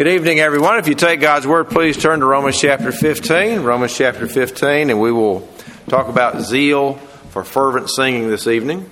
Good evening, everyone. If you take God's Word, please turn to Romans chapter 15. Romans chapter 15, and we will talk about zeal for fervent singing this evening.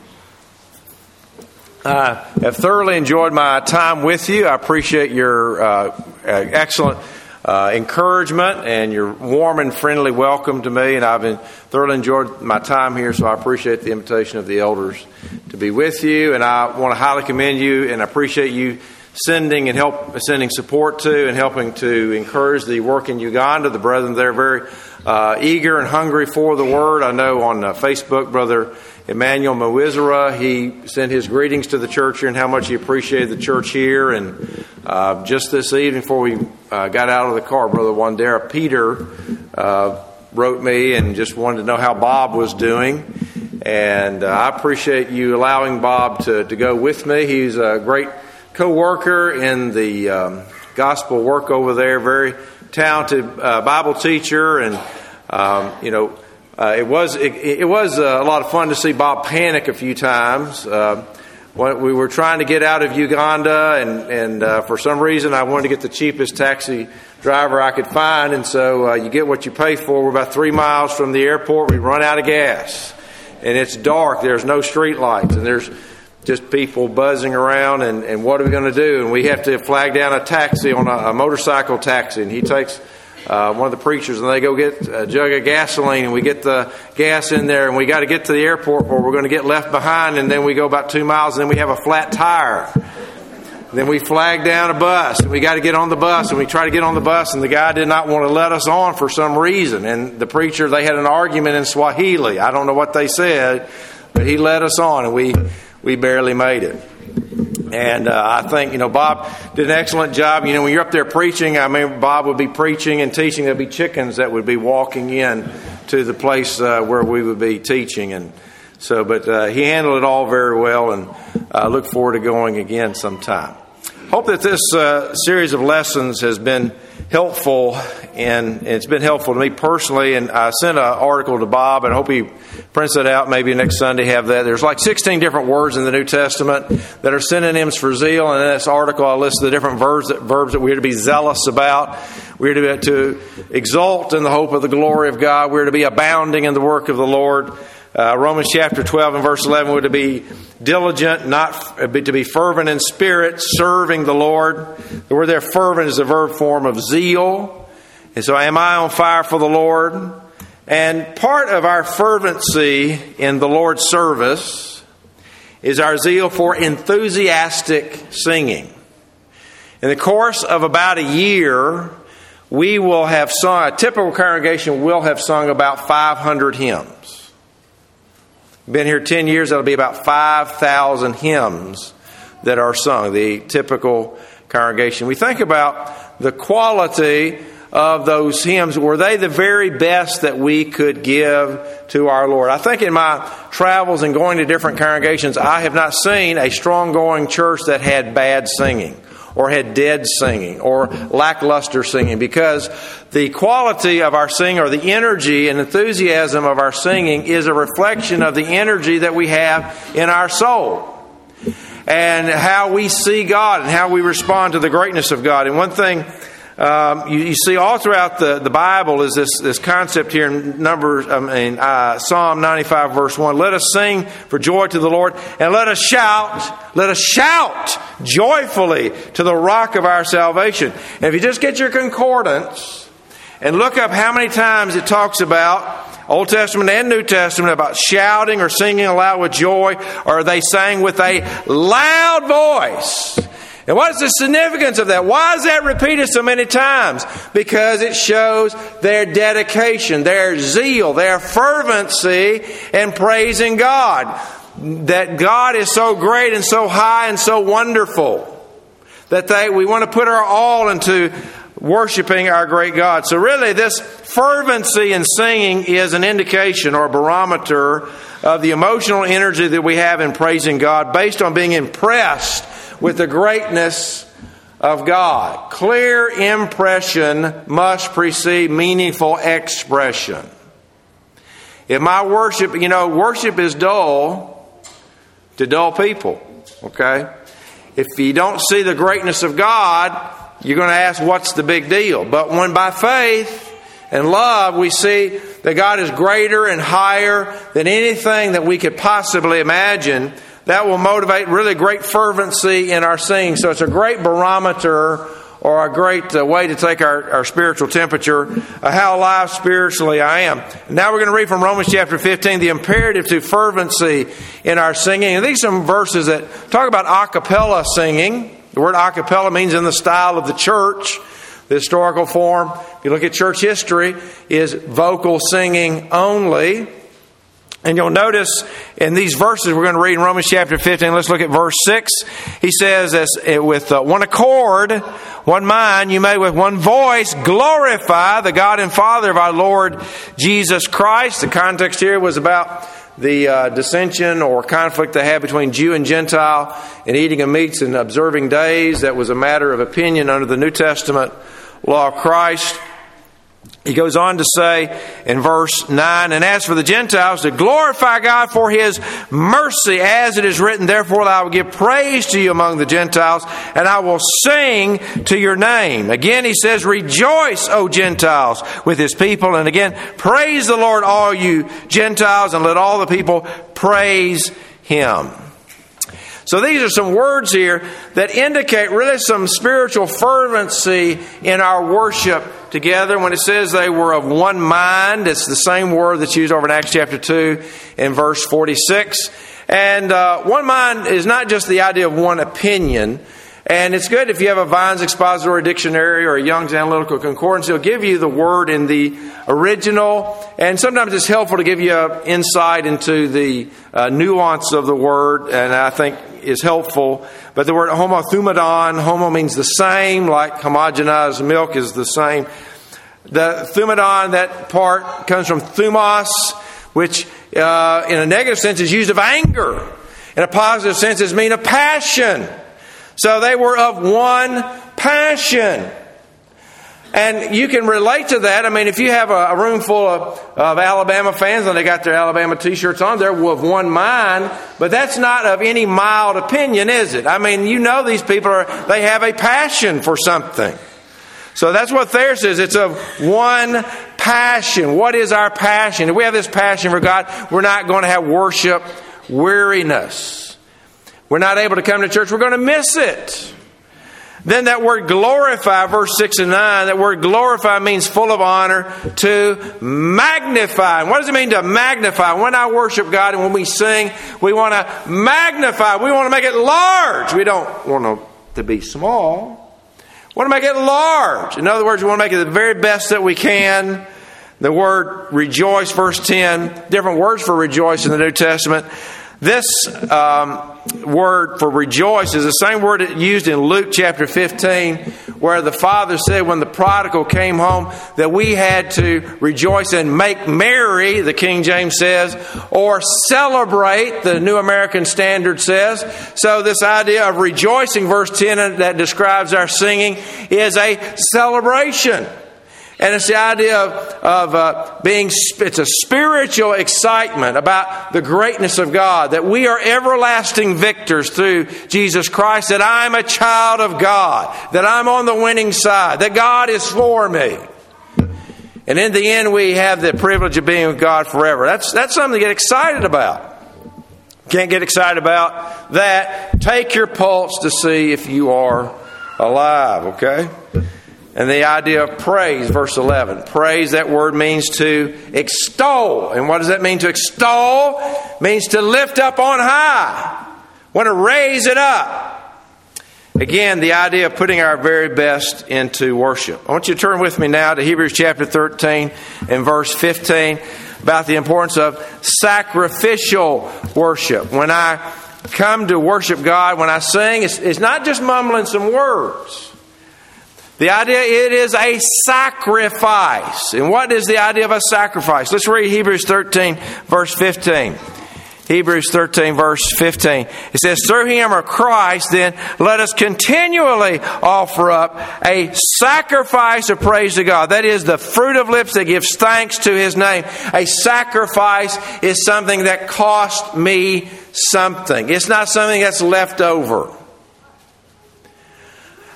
I have thoroughly enjoyed my time with you. I appreciate your uh, excellent uh, encouragement and your warm and friendly welcome to me. And I've been thoroughly enjoyed my time here, so I appreciate the invitation of the elders to be with you. And I want to highly commend you and appreciate you sending and help sending support to and helping to encourage the work in Uganda. The brethren there are very uh, eager and hungry for the word. I know on uh, Facebook, brother Emmanuel Mawizera, he sent his greetings to the church here and how much he appreciated the church here. And uh, just this evening, before we uh, got out of the car, brother Wandera Peter uh, wrote me and just wanted to know how Bob was doing. And uh, I appreciate you allowing Bob to, to go with me. He's a great co-worker in the um, gospel work over there. Very talented uh, Bible teacher, and um, you know, uh, it was it, it was a lot of fun to see Bob panic a few times. Uh, we were trying to get out of Uganda, and and uh, for some reason I wanted to get the cheapest taxi driver I could find, and so uh, you get what you pay for. We're about three miles from the airport. We run out of gas, and it's dark. There's no street lights, and there's just people buzzing around and, and what are we going to do? And we have to flag down a taxi on a, a motorcycle taxi. And he takes uh, one of the preachers and they go get a jug of gasoline and we get the gas in there and we got to get to the airport or we're going to get left behind. And then we go about two miles and then we have a flat tire. Then we flag down a bus and we got to get on the bus and we try to get on the bus and the guy did not want to let us on for some reason. And the preacher, they had an argument in Swahili. I don't know what they said, but he let us on and we we barely made it. And uh, I think, you know, Bob did an excellent job. You know, when you're up there preaching, I mean, Bob would be preaching and teaching. There'd be chickens that would be walking in to the place uh, where we would be teaching. And so, but uh, he handled it all very well, and I look forward to going again sometime. Hope that this uh, series of lessons has been helpful, and it's been helpful to me personally. And I sent an article to Bob, and I hope he prints it out maybe next Sunday. Have that. There's like 16 different words in the New Testament that are synonyms for zeal, and in this article I list the different verbs that, verbs that we're to be zealous about. We're to, to exalt in the hope of the glory of God. We're to be abounding in the work of the Lord. Uh, Romans chapter 12 and verse 11 were to be diligent, not uh, to be fervent in spirit, serving the Lord. The word there, fervent, is the verb form of zeal. And so, am I on fire for the Lord? And part of our fervency in the Lord's service is our zeal for enthusiastic singing. In the course of about a year, we will have sung, a typical congregation will have sung about 500 hymns. Been here 10 years, that'll be about 5,000 hymns that are sung, the typical congregation. We think about the quality of those hymns. Were they the very best that we could give to our Lord? I think in my travels and going to different congregations, I have not seen a strong going church that had bad singing or had dead singing or lackluster singing because the quality of our singing or the energy and enthusiasm of our singing is a reflection of the energy that we have in our soul and how we see God and how we respond to the greatness of God. And one thing um, you, you, see all throughout the, the Bible is this, this concept here in Numbers, I mean, uh, Psalm 95, verse 1. Let us sing for joy to the Lord and let us shout, let us shout joyfully to the rock of our salvation. And if you just get your concordance and look up how many times it talks about Old Testament and New Testament about shouting or singing aloud with joy, or they sang with a loud voice. And what is the significance of that? Why is that repeated so many times? Because it shows their dedication, their zeal, their fervency in praising God. That God is so great and so high and so wonderful that they, we want to put our all into worshiping our great God. So, really, this fervency in singing is an indication or barometer of the emotional energy that we have in praising God based on being impressed with the greatness of God. Clear impression must precede meaningful expression. If my worship, you know, worship is dull to dull people, okay? If you don't see the greatness of God, you're going to ask, what's the big deal? But when by faith and love we see that God is greater and higher than anything that we could possibly imagine, that will motivate really great fervency in our singing. So it's a great barometer or a great uh, way to take our, our spiritual temperature, uh, how alive spiritually I am. Now we're going to read from Romans chapter 15, the imperative to fervency in our singing. And these are some verses that talk about a cappella singing. The word a cappella means in the style of the church. The historical form, if you look at church history, is vocal singing only. And you'll notice in these verses we're going to read in Romans chapter 15, let's look at verse 6. He says, as, with uh, one accord, one mind, you may with one voice glorify the God and Father of our Lord Jesus Christ. The context here was about the uh, dissension or conflict they had between Jew and Gentile in eating of meats and observing days. That was a matter of opinion under the New Testament law of Christ. He goes on to say in verse 9, And as for the Gentiles, to glorify God for his mercy, as it is written, Therefore I will give praise to you among the Gentiles, and I will sing to your name. Again, he says, Rejoice, O Gentiles, with his people. And again, praise the Lord, all you Gentiles, and let all the people praise him. So these are some words here that indicate really some spiritual fervency in our worship together. When it says they were of one mind, it's the same word that's used over in Acts chapter 2 in verse 46. And uh, one mind is not just the idea of one opinion. And it's good if you have a Vine's Expository Dictionary or a Young's Analytical Concordance. It'll give you the word in the original. And sometimes it's helpful to give you an insight into the uh, nuance of the word. And I think is helpful. But the word homothumadon, homo means the same, like homogenized milk is the same. The thumadon, that part comes from thumos, which uh, in a negative sense is used of anger. In a positive sense is mean of passion. So they were of one passion. And you can relate to that. I mean, if you have a, room full of, of, Alabama fans and they got their Alabama t shirts on, they're of one mind, but that's not of any mild opinion, is it? I mean, you know these people are, they have a passion for something. So that's what Thayer says. It's of one passion. What is our passion? If we have this passion for God, we're not going to have worship weariness. We're not able to come to church, we're going to miss it. Then that word glorify, verse 6 and 9, that word glorify means full of honor, to magnify. What does it mean to magnify? When I worship God and when we sing, we want to magnify. We want to make it large. We don't want to be small. We want to make it large. In other words, we want to make it the very best that we can. The word rejoice, verse 10, different words for rejoice in the New Testament. This um, word for rejoice is the same word used in Luke chapter 15, where the father said when the prodigal came home that we had to rejoice and make merry, the King James says, or celebrate, the New American Standard says. So, this idea of rejoicing, verse 10, that describes our singing, is a celebration. And it's the idea of, of uh, being, it's a spiritual excitement about the greatness of God, that we are everlasting victors through Jesus Christ, that I'm a child of God, that I'm on the winning side, that God is for me. And in the end, we have the privilege of being with God forever. That's, that's something to get excited about. Can't get excited about that. Take your pulse to see if you are alive, okay? And the idea of praise, verse 11. Praise, that word means to extol. And what does that mean to extol? means to lift up on high. Want to raise it up. Again, the idea of putting our very best into worship. I want you to turn with me now to Hebrews chapter 13 and verse 15 about the importance of sacrificial worship. When I come to worship God, when I sing, it's, it's not just mumbling some words. The idea it is a sacrifice. And what is the idea of a sacrifice? Let's read Hebrews 13, verse 15. Hebrews 13, verse 15. It says, Through him or Christ, then, let us continually offer up a sacrifice of praise to God. That is the fruit of lips that gives thanks to his name. A sacrifice is something that cost me something, it's not something that's left over.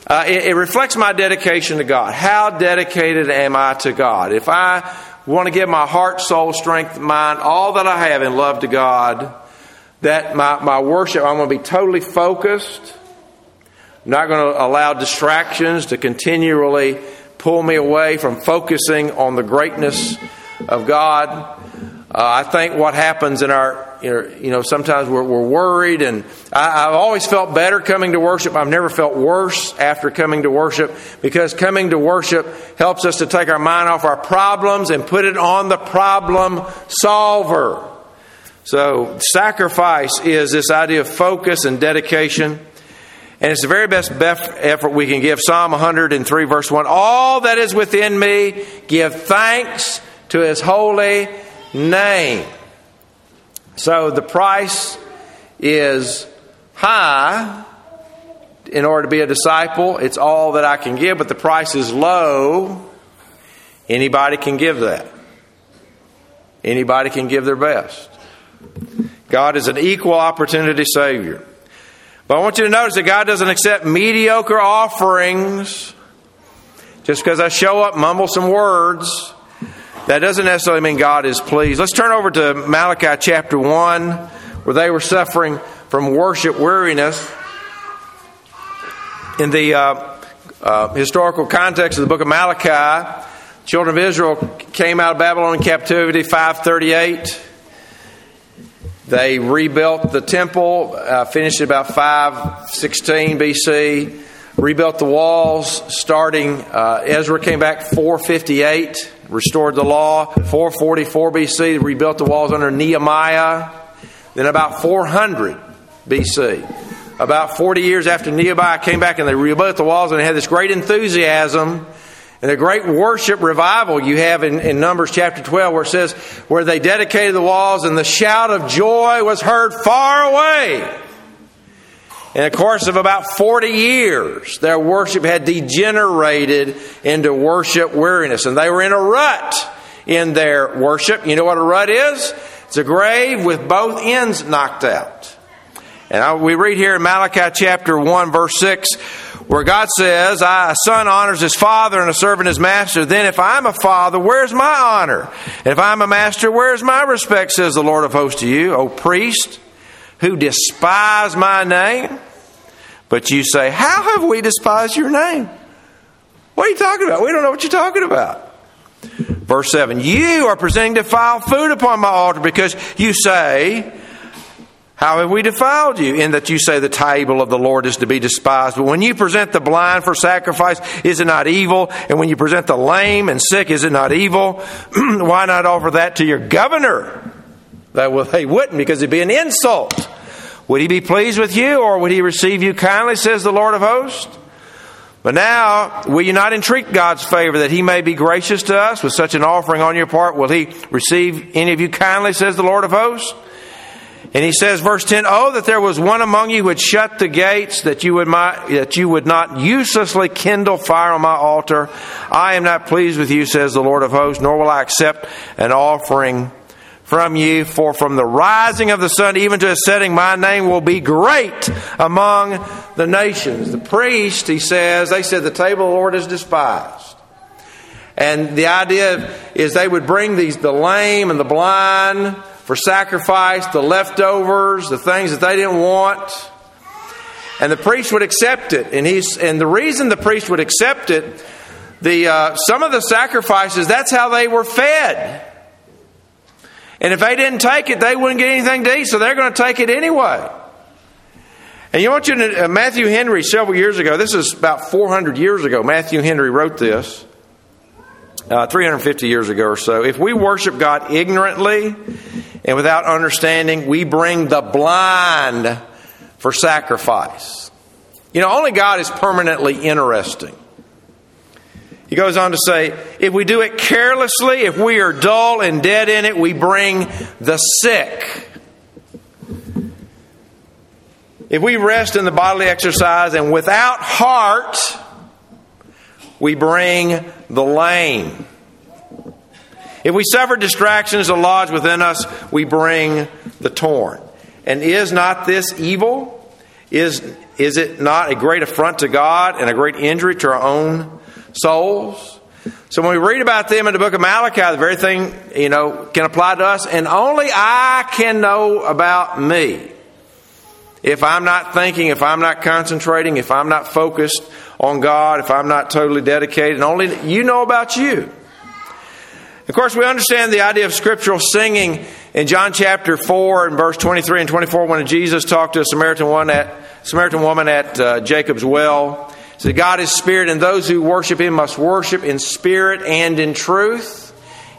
Uh, it, it reflects my dedication to God. How dedicated am I to God? If I want to give my heart, soul, strength, mind, all that I have in love to God, that my, my worship, I'm going to be totally focused. I'm not going to allow distractions to continually pull me away from focusing on the greatness of God. Uh, I think what happens in our, you know, sometimes we're, we're worried, and I, I've always felt better coming to worship. I've never felt worse after coming to worship because coming to worship helps us to take our mind off our problems and put it on the problem solver. So, sacrifice is this idea of focus and dedication. And it's the very best effort we can give. Psalm 103, verse 1 All that is within me, give thanks to his holy name. So the price is high in order to be a disciple. It's all that I can give, but the price is low. Anybody can give that. Anybody can give their best. God is an equal opportunity Savior. But I want you to notice that God doesn't accept mediocre offerings just because I show up, mumble some words. That doesn't necessarily mean God is pleased. Let's turn over to Malachi chapter 1, where they were suffering from worship weariness. In the uh, uh, historical context of the book of Malachi, children of Israel came out of Babylon captivity 538. They rebuilt the temple, uh, finished about 516 BC, rebuilt the walls starting, uh, Ezra came back 458 restored the law. 444 BC, rebuilt the walls under Nehemiah. Then about 400 BC, about 40 years after Nehemiah came back and they rebuilt the walls and they had this great enthusiasm and a great worship revival you have in, in, Numbers chapter 12 where it says, where they dedicated the walls and the shout of joy was heard far away. In the course of about 40 years, their worship had degenerated into worship weariness, and they were in a rut in their worship. You know what a rut is? It's a grave with both ends knocked out. And we read here in Malachi chapter 1, verse 6, where God says, A son honors his father and a servant his master. Then if I'm a father, where's my honor? And if I'm a master, where's my respect, says the Lord of hosts to you, O priest? Who despise my name. But you say, How have we despised your name? What are you talking about? We don't know what you're talking about. Verse 7 You are presenting defiled food upon my altar because you say, How have we defiled you? In that you say the table of the Lord is to be despised. But when you present the blind for sacrifice, is it not evil? And when you present the lame and sick, is it not evil? Why not offer that to your governor? That well, they wouldn't because it'd be an insult. Would he be pleased with you or would he receive you kindly, says the Lord of hosts? But now, will you not entreat God's favor that he may be gracious to us with such an offering on your part? Will he receive any of you kindly, says the Lord of hosts? And he says, verse 10, Oh, that there was one among you who would shut the gates, that you would, my, that you would not uselessly kindle fire on my altar. I am not pleased with you, says the Lord of hosts, nor will I accept an offering from you, for from the rising of the sun even to its setting, my name will be great among the nations. The priest, he says, they said the table of the Lord is despised. And the idea is they would bring these the lame and the blind for sacrifice, the leftovers, the things that they didn't want. And the priest would accept it. And he's and the reason the priest would accept it, the uh, some of the sacrifices, that's how they were fed. And if they didn't take it, they wouldn't get anything to eat, so they're going to take it anyway. And you want you to, uh, Matthew Henry, several years ago, this is about 400 years ago, Matthew Henry wrote this, uh, 350 years ago or so. If we worship God ignorantly and without understanding, we bring the blind for sacrifice. You know, only God is permanently interesting. He goes on to say, if we do it carelessly, if we are dull and dead in it, we bring the sick. If we rest in the bodily exercise and without heart, we bring the lame. If we suffer distractions to lodge within us, we bring the torn. And is not this evil? Is is it not a great affront to God and a great injury to our own souls? So when we read about them in the book of Malachi, the very thing, you know, can apply to us, and only I can know about me. If I'm not thinking, if I'm not concentrating, if I'm not focused on God, if I'm not totally dedicated, and only you know about you. Of course, we understand the idea of scriptural singing in John chapter 4 and verse 23 and 24 when Jesus talked to a Samaritan woman at, Samaritan woman at uh, Jacob's well. Said, God is spirit, and those who worship him must worship in spirit and in truth.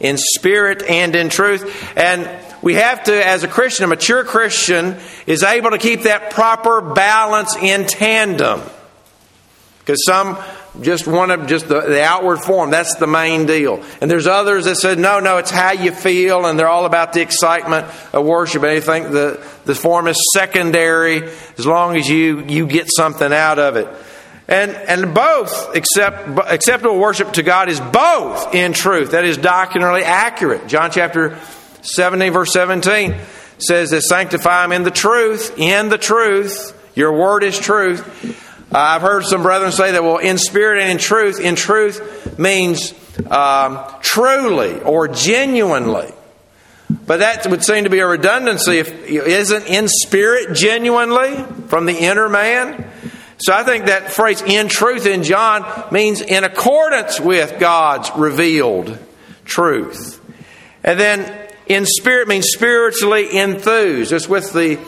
In spirit and in truth. And we have to, as a Christian, a mature Christian, is able to keep that proper balance in tandem. Because some just want to just the, the, outward form that's the main deal and there's others that said no no it's how you feel and they're all about the excitement of worship and they think the, the form is secondary as long as you you get something out of it and and both accept, acceptable worship to god is both in truth that is doctrinally accurate john chapter 17 verse 17 says that sanctify them in the truth in the truth your word is truth uh, I've heard some brethren say that, well, in spirit and in truth, in truth means um, truly or genuinely. But that would seem to be a redundancy. If isn't in spirit genuinely from the inner man. So I think that phrase "in truth" in John means in accordance with God's revealed truth, and then in spirit means spiritually enthused. It's with the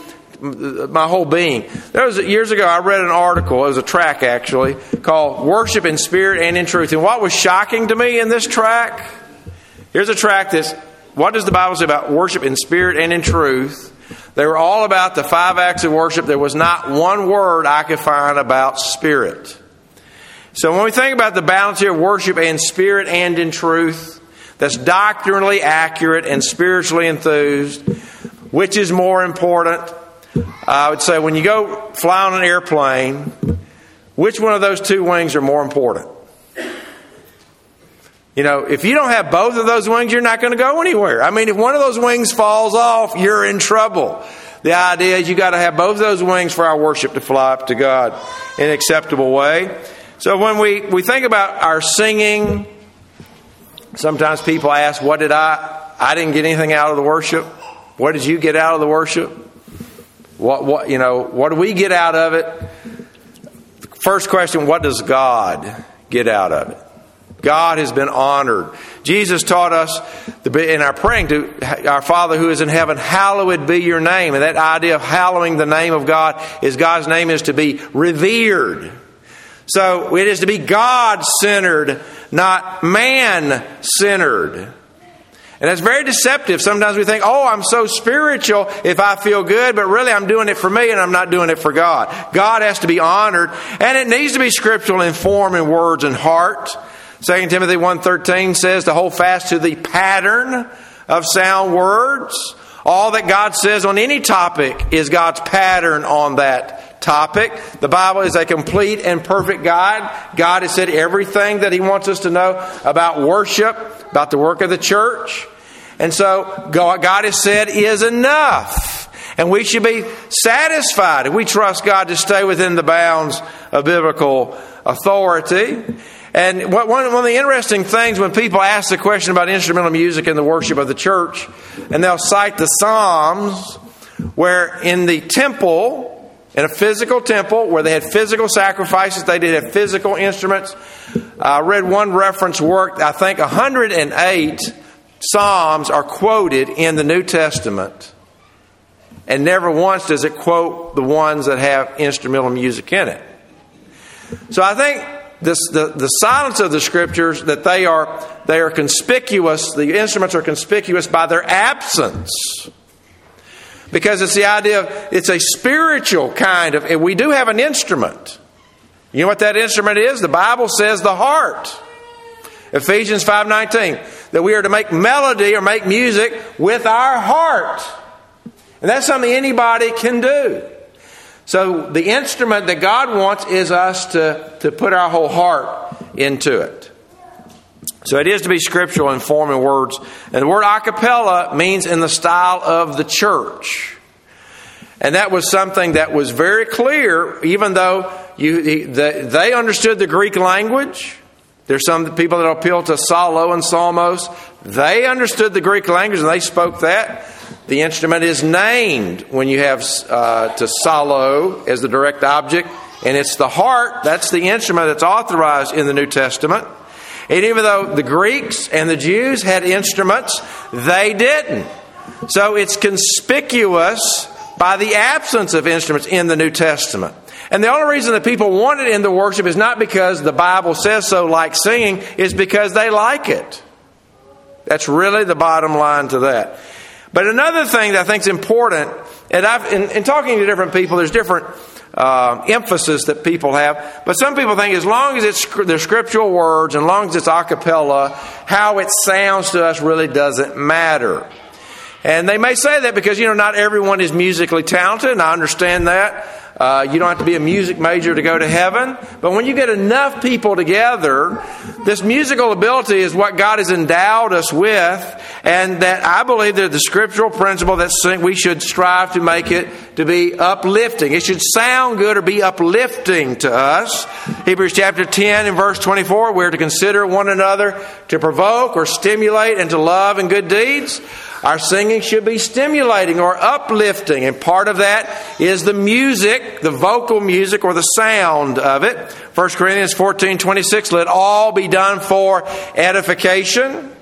my whole being. There was years ago I read an article, it was a track actually, called Worship in Spirit and in Truth. And what was shocking to me in this track, here's a track that's what does the Bible say about worship in spirit and in truth? They were all about the five acts of worship. There was not one word I could find about spirit. So when we think about the balance here of worship in spirit and in truth, that's doctrinally accurate and spiritually enthused, which is more important? I would say when you go fly on an airplane, which one of those two wings are more important? You know, if you don't have both of those wings, you're not going to go anywhere. I mean, if one of those wings falls off, you're in trouble. The idea is you got to have both of those wings for our worship to fly up to God in an acceptable way. So when we, we think about our singing, sometimes people ask, what did I, I didn't get anything out of the worship. What did you get out of the worship? What, what, you know, what do we get out of it? First question, what does God get out of it? God has been honored. Jesus taught us in our praying to our Father who is in heaven, hallowed be your name. And that idea of hallowing the name of God is God's name is to be revered. So it is to be God centered, not man centered. And that's very deceptive. Sometimes we think, oh, I'm so spiritual if I feel good, but really I'm doing it for me and I'm not doing it for God. God has to be honored, and it needs to be scriptural in form and words and heart. 2 Timothy 1.13 says to hold fast to the pattern of sound words. All that God says on any topic is God's pattern on that topic. The Bible is a complete and perfect guide. God has said everything that He wants us to know about worship, about the work of the church. And so God has said is enough. And we should be satisfied if we trust God to stay within the bounds of biblical authority. And one, one of the interesting things when people ask the question about instrumental music in the worship of the church, and they'll cite the Psalms, where in the temple, in a physical temple where they had physical sacrifices, they did have physical instruments. I read one reference work, I think 108 Psalms are quoted in the New Testament, and never once does it quote the ones that have instrumental music in it. So I think this, the, the silence of the scriptures that they are they are conspicuous, the instruments are conspicuous by their absence. Because it's the idea of it's a spiritual kind of and we do have an instrument. You know what that instrument is? The Bible says the heart. Ephesians 5:19 that we are to make melody or make music with our heart. And that's something anybody can do. So the instrument that God wants is us to, to put our whole heart into it. So it is to be scriptural in form and words. And the word a cappella means in the style of the church. And that was something that was very clear, even though you, the, they understood the Greek language. There's some people that appeal to Psallo and Psalmos. They understood the Greek language and they spoke that. The instrument is named when you have uh, to Psallo as the direct object, and it's the heart, that's the instrument that's authorized in the New Testament. And even though the Greeks and the Jews had instruments, they didn't. So it's conspicuous by the absence of instruments in the New Testament. And the only reason that people want it in the worship is not because the Bible says so, like singing, is because they like it. That's really the bottom line to that. But another thing that I think is important, and I've, in, in talking to different people, there's different uh, emphasis that people have. But some people think as long as it's the scriptural words, and long as it's a cappella, how it sounds to us really doesn't matter. And they may say that because, you know, not everyone is musically talented, and I understand that. Uh, you don't have to be a music major to go to heaven. But when you get enough people together, this musical ability is what God has endowed us with. And that I believe that the scriptural principle that we should strive to make it to be uplifting. It should sound good or be uplifting to us. Hebrews chapter 10 and verse 24, we're to consider one another to provoke or stimulate and to love and good deeds. Our singing should be stimulating or uplifting, and part of that is the music, the vocal music or the sound of it. 1 Corinthians 14 26, let all be done for edification.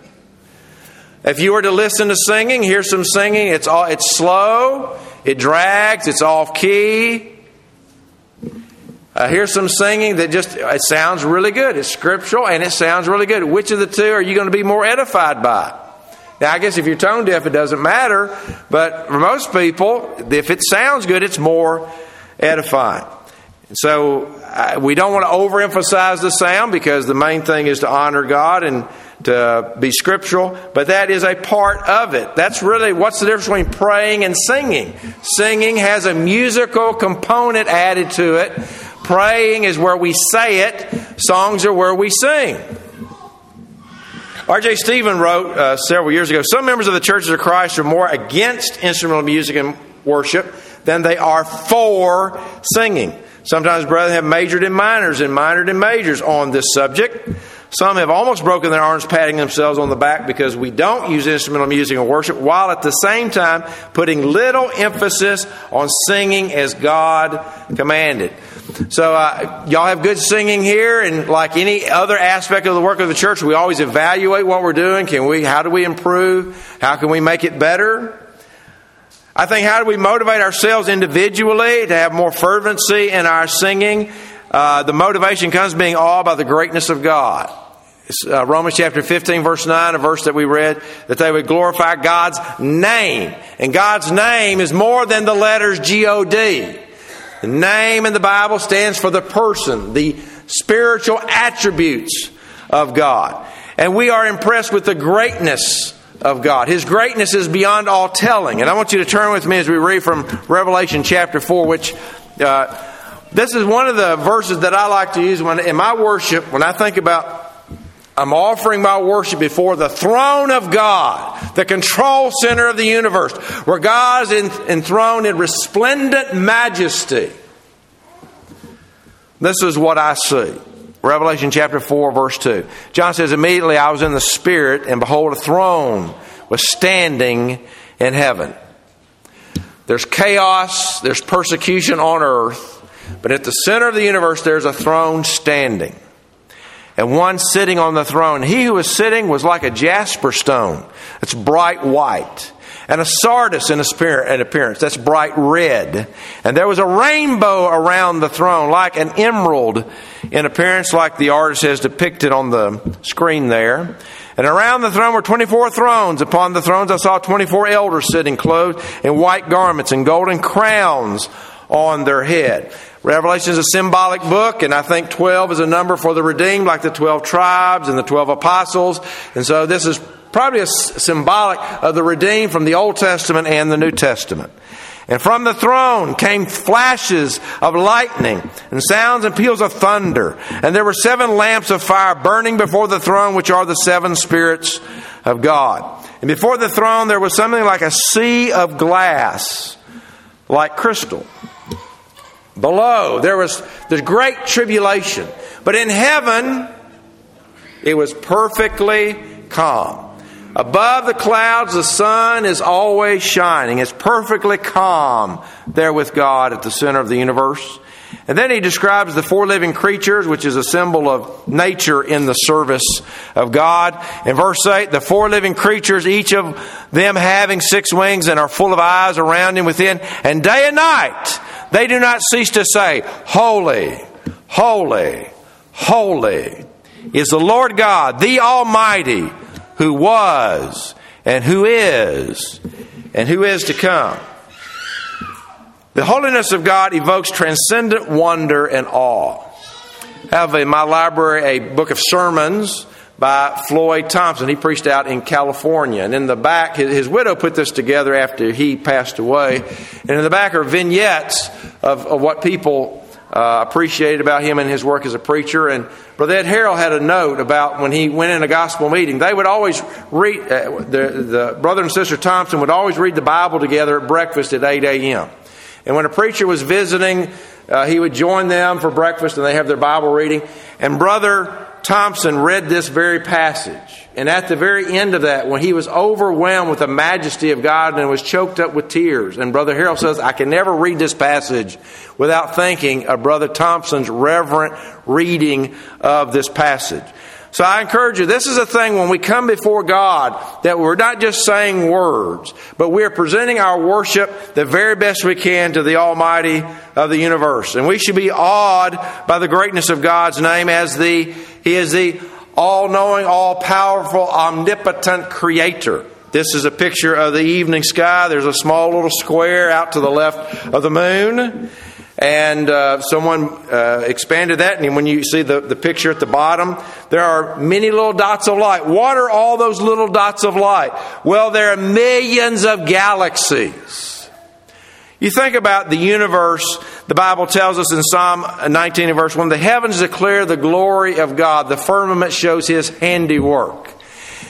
If you were to listen to singing, here's some singing. It's all, it's slow, it drags, it's off key. Uh, here's some singing that just it sounds really good. It's scriptural and it sounds really good. Which of the two are you going to be more edified by? Now, I guess if you're tone deaf, it doesn't matter, but for most people, if it sounds good, it's more edifying. So uh, we don't want to overemphasize the sound because the main thing is to honor God and to be scriptural, but that is a part of it. That's really what's the difference between praying and singing. Singing has a musical component added to it. Praying is where we say it. Songs are where we sing. R.J. Stephen wrote uh, several years ago Some members of the churches of Christ are more against instrumental music and worship than they are for singing. Sometimes brethren have majored in minors and minored in majors on this subject. Some have almost broken their arms patting themselves on the back because we don't use instrumental music in worship, while at the same time putting little emphasis on singing as God commanded. So, uh, y'all have good singing here, and like any other aspect of the work of the church, we always evaluate what we're doing. Can we? How do we improve? How can we make it better? I think how do we motivate ourselves individually to have more fervency in our singing? Uh, the motivation comes being awed by the greatness of God. Uh, Romans chapter 15, verse 9, a verse that we read, that they would glorify God's name. And God's name is more than the letters G O D. The name in the Bible stands for the person, the spiritual attributes of God. And we are impressed with the greatness of God. His greatness is beyond all telling. And I want you to turn with me as we read from Revelation chapter 4, which uh, this is one of the verses that I like to use when in my worship, when I think about I'm offering my worship before the throne of God, the control center of the universe, where God is enthroned in resplendent majesty. This is what I see. Revelation chapter 4, verse 2. John says, Immediately I was in the Spirit, and behold, a throne was standing in heaven. There's chaos, there's persecution on earth, but at the center of the universe, there's a throne standing and one sitting on the throne. He who was sitting was like a jasper stone. It's bright white. And a sardius in appearance. That's bright red. And there was a rainbow around the throne, like an emerald in appearance, like the artist has depicted on the screen there. And around the throne were 24 thrones. Upon the thrones I saw 24 elders sitting, clothed in white garments and golden crowns on their head. Revelation is a symbolic book, and I think 12 is a number for the redeemed, like the 12 tribes and the 12 apostles. And so this is probably a symbolic of the redeemed from the Old Testament and the New Testament. And from the throne came flashes of lightning and sounds and peals of thunder. And there were seven lamps of fire burning before the throne, which are the seven spirits of God. And before the throne there was something like a sea of glass like crystal. Below, there was the great tribulation. But in heaven, it was perfectly calm. Above the clouds, the sun is always shining. It's perfectly calm there with God at the center of the universe. And then he describes the four living creatures, which is a symbol of nature in the service of God. In verse 8, the four living creatures, each of them having six wings and are full of eyes around and within, and day and night they do not cease to say, Holy, holy, holy is the Lord God, the Almighty, who was and who is and who is to come. The holiness of God evokes transcendent wonder and awe. I have in my library a book of sermons by Floyd Thompson. He preached out in California. And in the back, his, his, widow put this together after he passed away. And in the back are vignettes of, of what people uh, appreciated about him and his work as a preacher. And Brother Ed Harrell had a note about when he went in a gospel meeting. They would always read, uh, the, the brother and sister Thompson would always read the Bible together at breakfast at 8 a.m. And when a preacher was visiting, uh, he would join them for breakfast and they have their Bible reading. And Brother Thompson read this very passage. And at the very end of that, when he was overwhelmed with the majesty of God and was choked up with tears, and Brother Harrell says, I can never read this passage without thinking of Brother Thompson's reverent reading of this passage. So I encourage you, this is a thing when we come before God that we're not just saying words, but we are presenting our worship the very best we can to the Almighty of the universe. And we should be awed by the greatness of God's name as the, He is the all knowing, all powerful, omnipotent creator. This is a picture of the evening sky. There's a small little square out to the left of the moon. And uh, someone uh, expanded that, and when you see the, the picture at the bottom, there are many little dots of light. What are all those little dots of light? Well, there are millions of galaxies. You think about the universe, the Bible tells us in Psalm 19 and verse 1 the heavens declare the glory of God, the firmament shows his handiwork.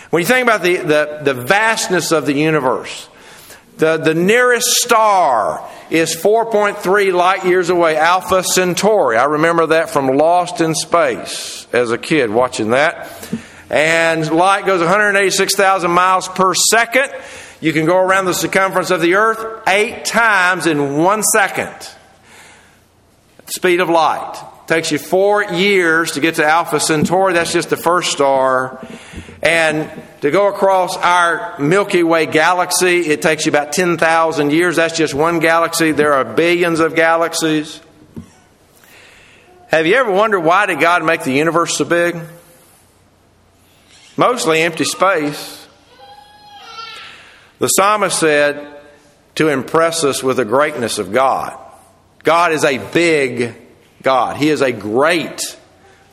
When you think about the, the, the vastness of the universe, the, the nearest star is 4.3 light years away, Alpha Centauri. I remember that from Lost in Space as a kid watching that. And light goes 186,000 miles per second. You can go around the circumference of the earth eight times in one second. Speed of light. Takes you four years to get to Alpha Centauri. That's just the first star. And to go across our Milky Way galaxy, it takes you about 10,000 years. That's just one galaxy. There are billions of galaxies. Have you ever wondered why did God make the universe so big? Mostly empty space. The psalmist said to impress us with the greatness of God. God is a big God. He is a great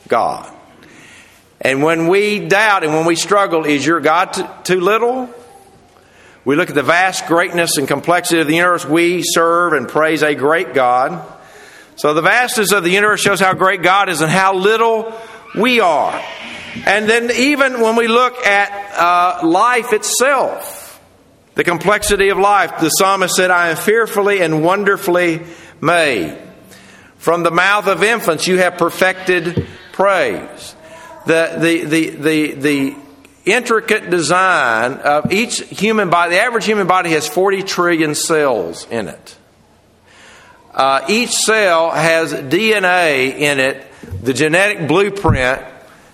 God. And when we doubt and when we struggle, is your God too, little? We look at the vast greatness and complexity of the universe. We serve and praise a great God. So the vastness of the universe shows how great God is and how little we are. And then even when we look at uh, life itself, the complexity of life, the psalmist said, I am fearfully and wonderfully made. From the mouth of infants you have perfected praise the, the, the, the, the intricate design of each human body. The average human body has 40 trillion cells in it. Uh, each cell has DNA in it, the genetic blueprint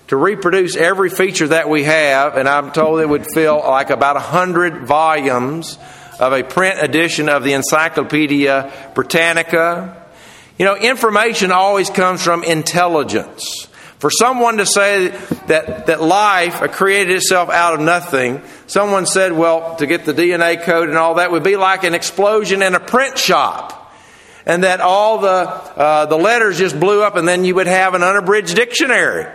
to reproduce every feature that we have, and I'm told it would fill like about 100 volumes of a print edition of the Encyclopedia Britannica. You know, information always comes from intelligence. For someone to say that, that life created itself out of nothing, someone said, well, to get the DNA code and all that would be like an explosion in a print shop. And that all the, uh, the letters just blew up and then you would have an unabridged dictionary.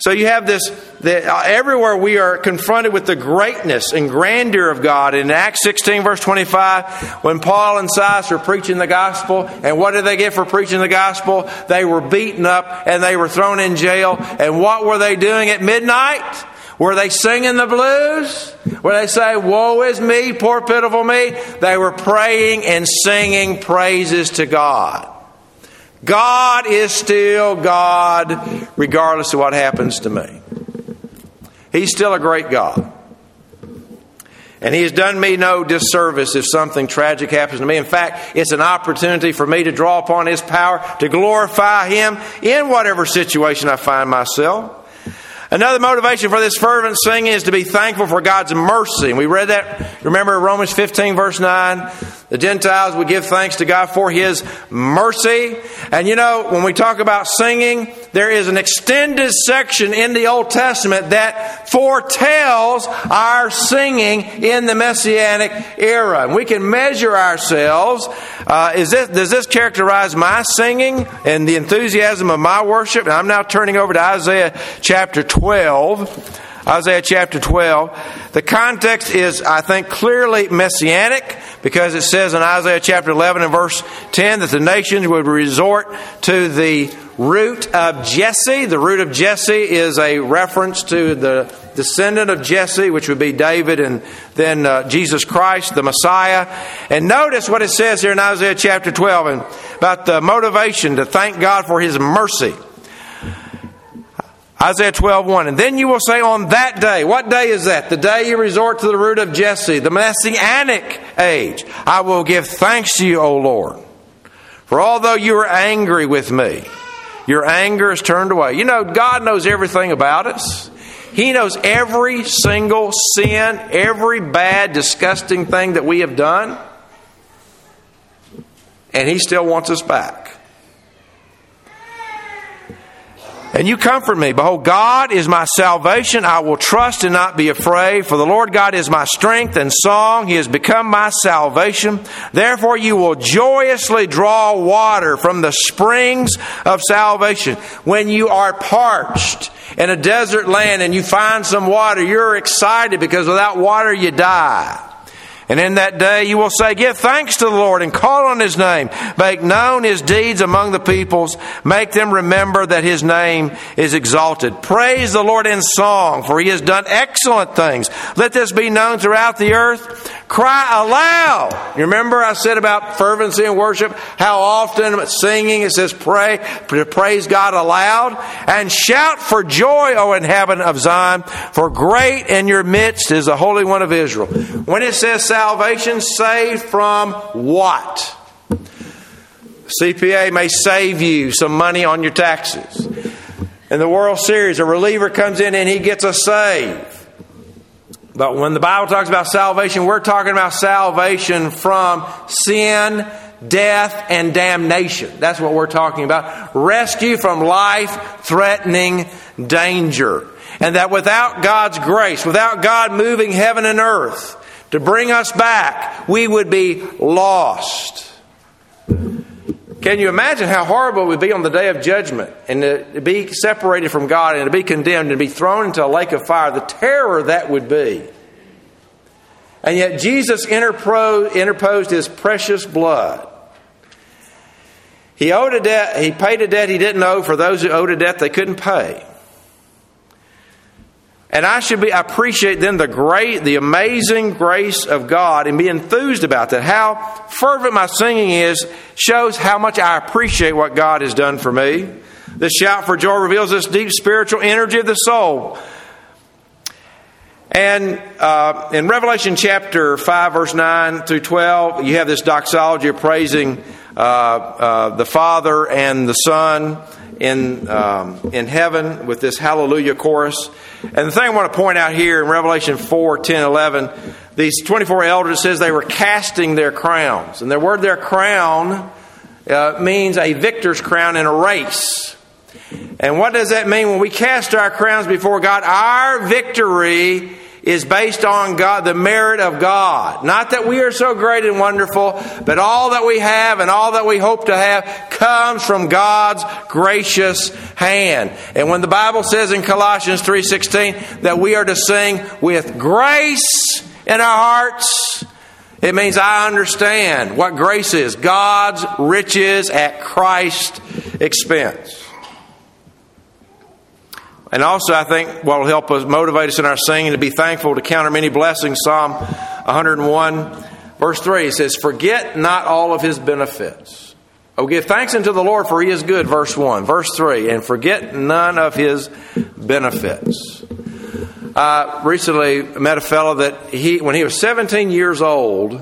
So you have this, the, uh, everywhere we are confronted with the greatness and grandeur of God. In Acts 16, verse 25, when Paul and Silas were preaching the gospel, and what did they get for preaching the gospel? They were beaten up and they were thrown in jail. And what were they doing at midnight? Were they singing the blues? Were they say, Woe is me, poor pitiful me? They were praying and singing praises to God. God is still God, regardless of what happens to me. He's still a great God. And He has done me no disservice if something tragic happens to me. In fact, it's an opportunity for me to draw upon His power to glorify Him in whatever situation I find myself. Another motivation for this fervent singing is to be thankful for God's mercy. And we read that, remember Romans 15, verse 9. The Gentiles would give thanks to God for His mercy. And you know, when we talk about singing, there is an extended section in the Old Testament that foretells our singing in the Messianic era. And we can measure ourselves. Uh, is this, does this characterize my singing and the enthusiasm of my worship? And I'm now turning over to Isaiah chapter 12. Isaiah chapter 12. The context is, I think, clearly messianic because it says in Isaiah chapter 11 and verse 10 that the nations would resort to the root of Jesse. The root of Jesse is a reference to the descendant of Jesse, which would be David and then uh, Jesus Christ, the Messiah. And notice what it says here in Isaiah chapter 12 and about the motivation to thank God for his mercy. Isaiah 12, 1. And then you will say on that day, what day is that? The day you resort to the root of Jesse, the messianic age. I will give thanks to you, O Lord. For although you are angry with me, your anger is turned away. You know, God knows everything about us. He knows every single sin, every bad, disgusting thing that we have done. And He still wants us back. And you comfort me. Behold, God is my salvation. I will trust and not be afraid. For the Lord God is my strength and song. He has become my salvation. Therefore, you will joyously draw water from the springs of salvation. When you are parched in a desert land and you find some water, you're excited because without water you die. And in that day you will say, Give thanks to the Lord and call on his name. Make known his deeds among the peoples. Make them remember that his name is exalted. Praise the Lord in song, for he has done excellent things. Let this be known throughout the earth. Cry aloud. You remember I said about fervency and worship, how often singing it says pray, praise God aloud, and shout for joy, O inhabitant of Zion, for great in your midst is the Holy One of Israel. When it says salvation, saved from what? CPA may save you some money on your taxes. In the World Series, a reliever comes in and he gets a save. But when the Bible talks about salvation, we're talking about salvation from sin, death, and damnation. That's what we're talking about. Rescue from life threatening danger. And that without God's grace, without God moving heaven and earth to bring us back, we would be lost. Can you imagine how horrible it would be on the day of judgment and to be separated from God and to be condemned and be thrown into a lake of fire? The terror that would be. And yet Jesus interposed his precious blood. He owed a debt, he paid a debt he didn't owe for those who owed a debt they couldn't pay. And I should be I appreciate then the great, the amazing grace of God and be enthused about that. How fervent my singing is shows how much I appreciate what God has done for me. This shout for joy reveals this deep spiritual energy of the soul. And uh, in Revelation chapter 5, verse 9 through 12, you have this doxology of praising uh, uh, the Father and the Son in, um, in heaven with this hallelujah chorus. And the thing I want to point out here in Revelation 4 10, 11, these 24 elders says they were casting their crowns. And the word their crown uh, means a victor's crown in a race. And what does that mean? When we cast our crowns before God, our victory is based on God, the merit of God. Not that we are so great and wonderful, but all that we have and all that we hope to have comes from God's gracious hand. And when the Bible says in Colossians 3:16 that we are to sing with grace in our hearts, it means I understand what grace is. God's riches at Christ's expense. And also, I think what will help us motivate us in our singing to be thankful to counter many blessings. Psalm 101, verse 3 it says, Forget not all of his benefits. Oh, give thanks unto the Lord, for he is good, verse 1. Verse 3, and forget none of his benefits. Uh, I recently met a fellow that he, when he was 17 years old,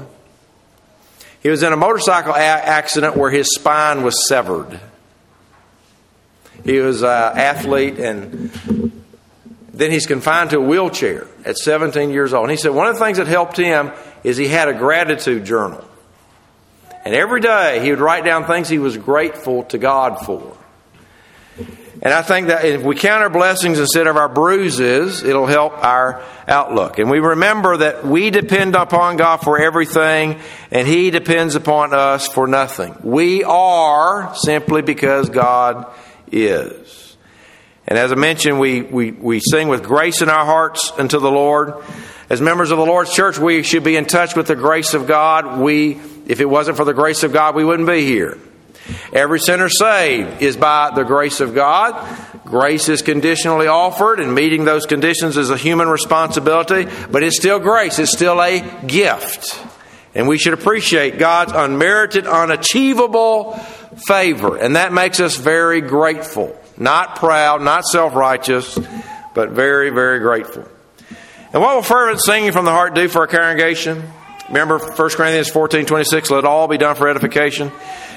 he was in a motorcycle accident where his spine was severed. He was an athlete, and then he's confined to a wheelchair at 17 years old. And he said one of the things that helped him is he had a gratitude journal. And every day he would write down things he was grateful to God for. And I think that if we count our blessings instead of our bruises, it'll help our outlook. And we remember that we depend upon God for everything, and He depends upon us for nothing. We are simply because God is. And as I mentioned, we, we, we sing with grace in our hearts unto the Lord. As members of the Lord's church, we should be in touch with the grace of God. We, if it wasn't for the grace of God, we wouldn't be here. Every sinner saved is by the grace of God. Grace is conditionally offered, and meeting those conditions is a human responsibility, but it's still grace. It's still a gift. And we should appreciate God's unmerited, unachievable favor. And that makes us very grateful. Not proud, not self righteous, but very, very grateful. And what will fervent singing from the heart do for a congregation? Remember 1 Corinthians 14 26, let all be done for edification.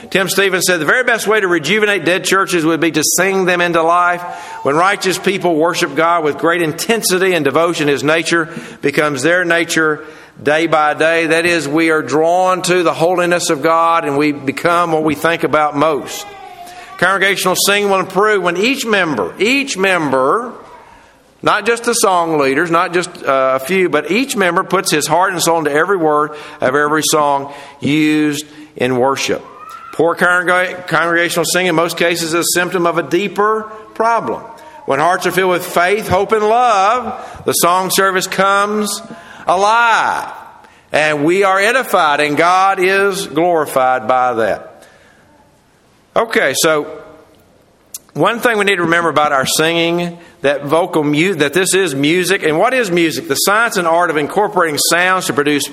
Tim Stevens said the very best way to rejuvenate dead churches would be to sing them into life. When righteous people worship God with great intensity and devotion, His nature becomes their nature day by day. That is, we are drawn to the holiness of God and we become what we think about most. Congregational singing will improve when each member, each member, not just the song leaders, not just uh, a few, but each member puts his heart and soul into every word of every song used in worship. Poor congregational singing, in most cases, is a symptom of a deeper problem. When hearts are filled with faith, hope, and love, the song service comes alive. And we are edified, and God is glorified by that. Okay, so one thing we need to remember about our singing that vocal that this is music and what is music the science and art of incorporating sounds to produce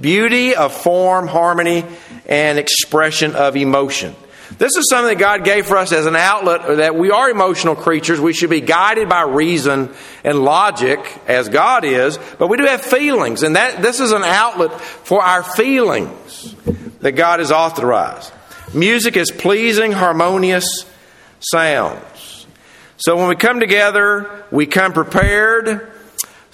beauty of form harmony and expression of emotion this is something that god gave for us as an outlet that we are emotional creatures we should be guided by reason and logic as god is but we do have feelings and that this is an outlet for our feelings that god has authorized music is pleasing harmonious sounds. So when we come together, we come prepared.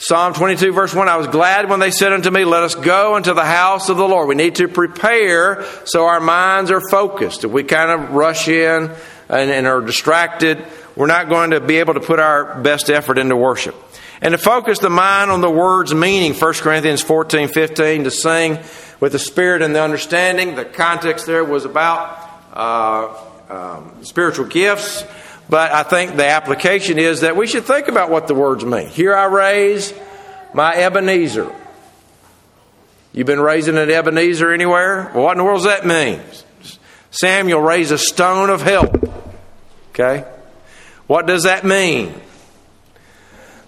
Psalm 22, verse 1 I was glad when they said unto me, Let us go into the house of the Lord. We need to prepare so our minds are focused. If we kind of rush in and, and are distracted, we're not going to be able to put our best effort into worship. And to focus the mind on the word's meaning, 1 Corinthians 14, 15, to sing with the spirit and the understanding. The context there was about uh, um, spiritual gifts, but I think the application is that we should think about what the words mean. Here I raise my Ebenezer. You've been raising an Ebenezer anywhere? Well, what in the world does that mean? Samuel raised a stone of help. Okay? What does that mean?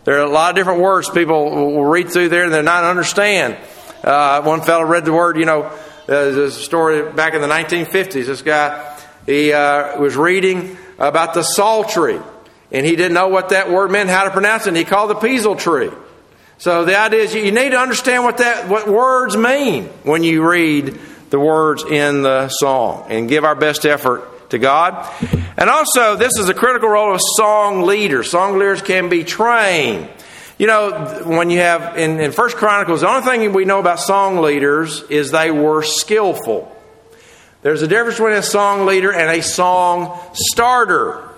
There are a lot of different words people will read through there and they're not understand. Uh, one fellow read the word, you know, uh, there's a story back in the 1950s. This guy he uh, was reading about the psaltery, and he didn't know what that word meant, how to pronounce it, and he called the peasel tree. So the idea is you need to understand what that what words mean when you read the words in the song, and give our best effort to God. And also, this is a critical role of song leaders. Song leaders can be trained. You know, when you have in, in First Chronicles, the only thing we know about song leaders is they were skillful. There's a difference between a song leader and a song starter.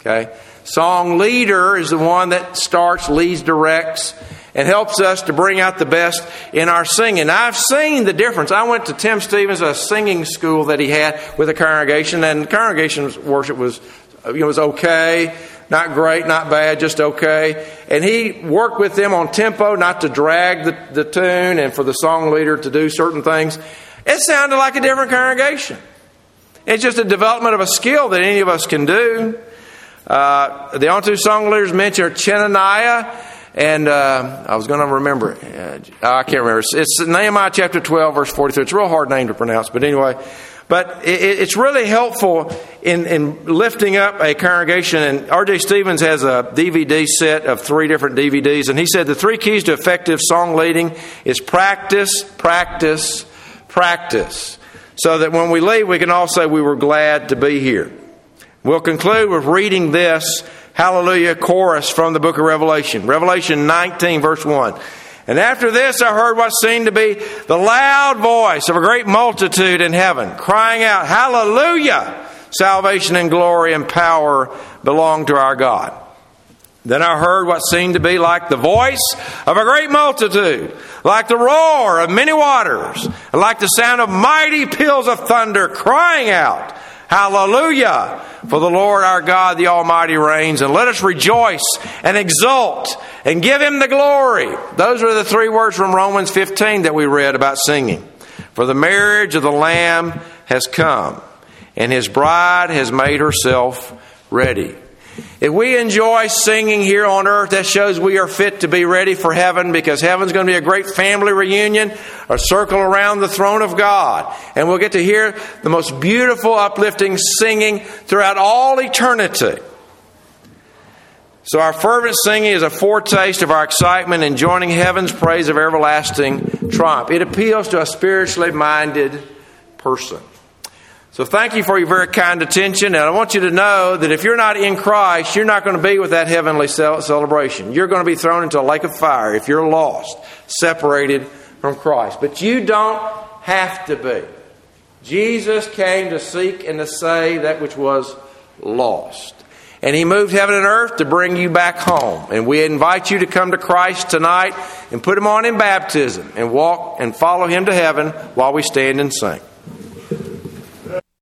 Okay? Song leader is the one that starts, leads, directs, and helps us to bring out the best in our singing. I've seen the difference. I went to Tim Stevens, a singing school that he had with a congregation, and congregation's worship was, you know, was okay. Not great, not bad, just okay. And he worked with them on tempo, not to drag the, the tune, and for the song leader to do certain things. It sounded like a different congregation. It's just a development of a skill that any of us can do. Uh, the only two song leaders mentioned are Chenaniah and uh, I was going to remember it. Uh, I can't remember. It's, Nehemiah chapter 12, verse 43. It's a real hard name to pronounce, but anyway. But it, it's really helpful in, in lifting up a congregation. And R.J. Stevens has a DVD set of three different DVDs, and he said the three keys to effective song leading is practice, practice, practice. So that when we leave, we can all say we were glad to be here. We'll conclude with reading this hallelujah chorus from the book of Revelation. Revelation 19, verse 1. And after this, I heard what seemed to be the loud voice of a great multitude in heaven, crying out, Hallelujah! Salvation and glory and power belong to our God. Then I heard what seemed to be like the voice of a great multitude, like the roar of many waters, and like the sound of mighty peals of thunder, crying out, Hallelujah! For the Lord our God, the Almighty, reigns, and let us rejoice and exult and give Him the glory. Those are the three words from Romans 15 that we read about singing. For the marriage of the Lamb has come, and His bride has made herself ready. If we enjoy singing here on earth, that shows we are fit to be ready for heaven because heaven's going to be a great family reunion, a circle around the throne of God. And we'll get to hear the most beautiful, uplifting singing throughout all eternity. So, our fervent singing is a foretaste of our excitement in joining heaven's praise of everlasting triumph. It appeals to a spiritually minded person. So thank you for your very kind attention. And I want you to know that if you're not in Christ, you're not going to be with that heavenly celebration. You're going to be thrown into a lake of fire if you're lost, separated from Christ. But you don't have to be. Jesus came to seek and to save that which was lost. And he moved heaven and earth to bring you back home. And we invite you to come to Christ tonight and put him on in baptism and walk and follow him to heaven while we stand and sing.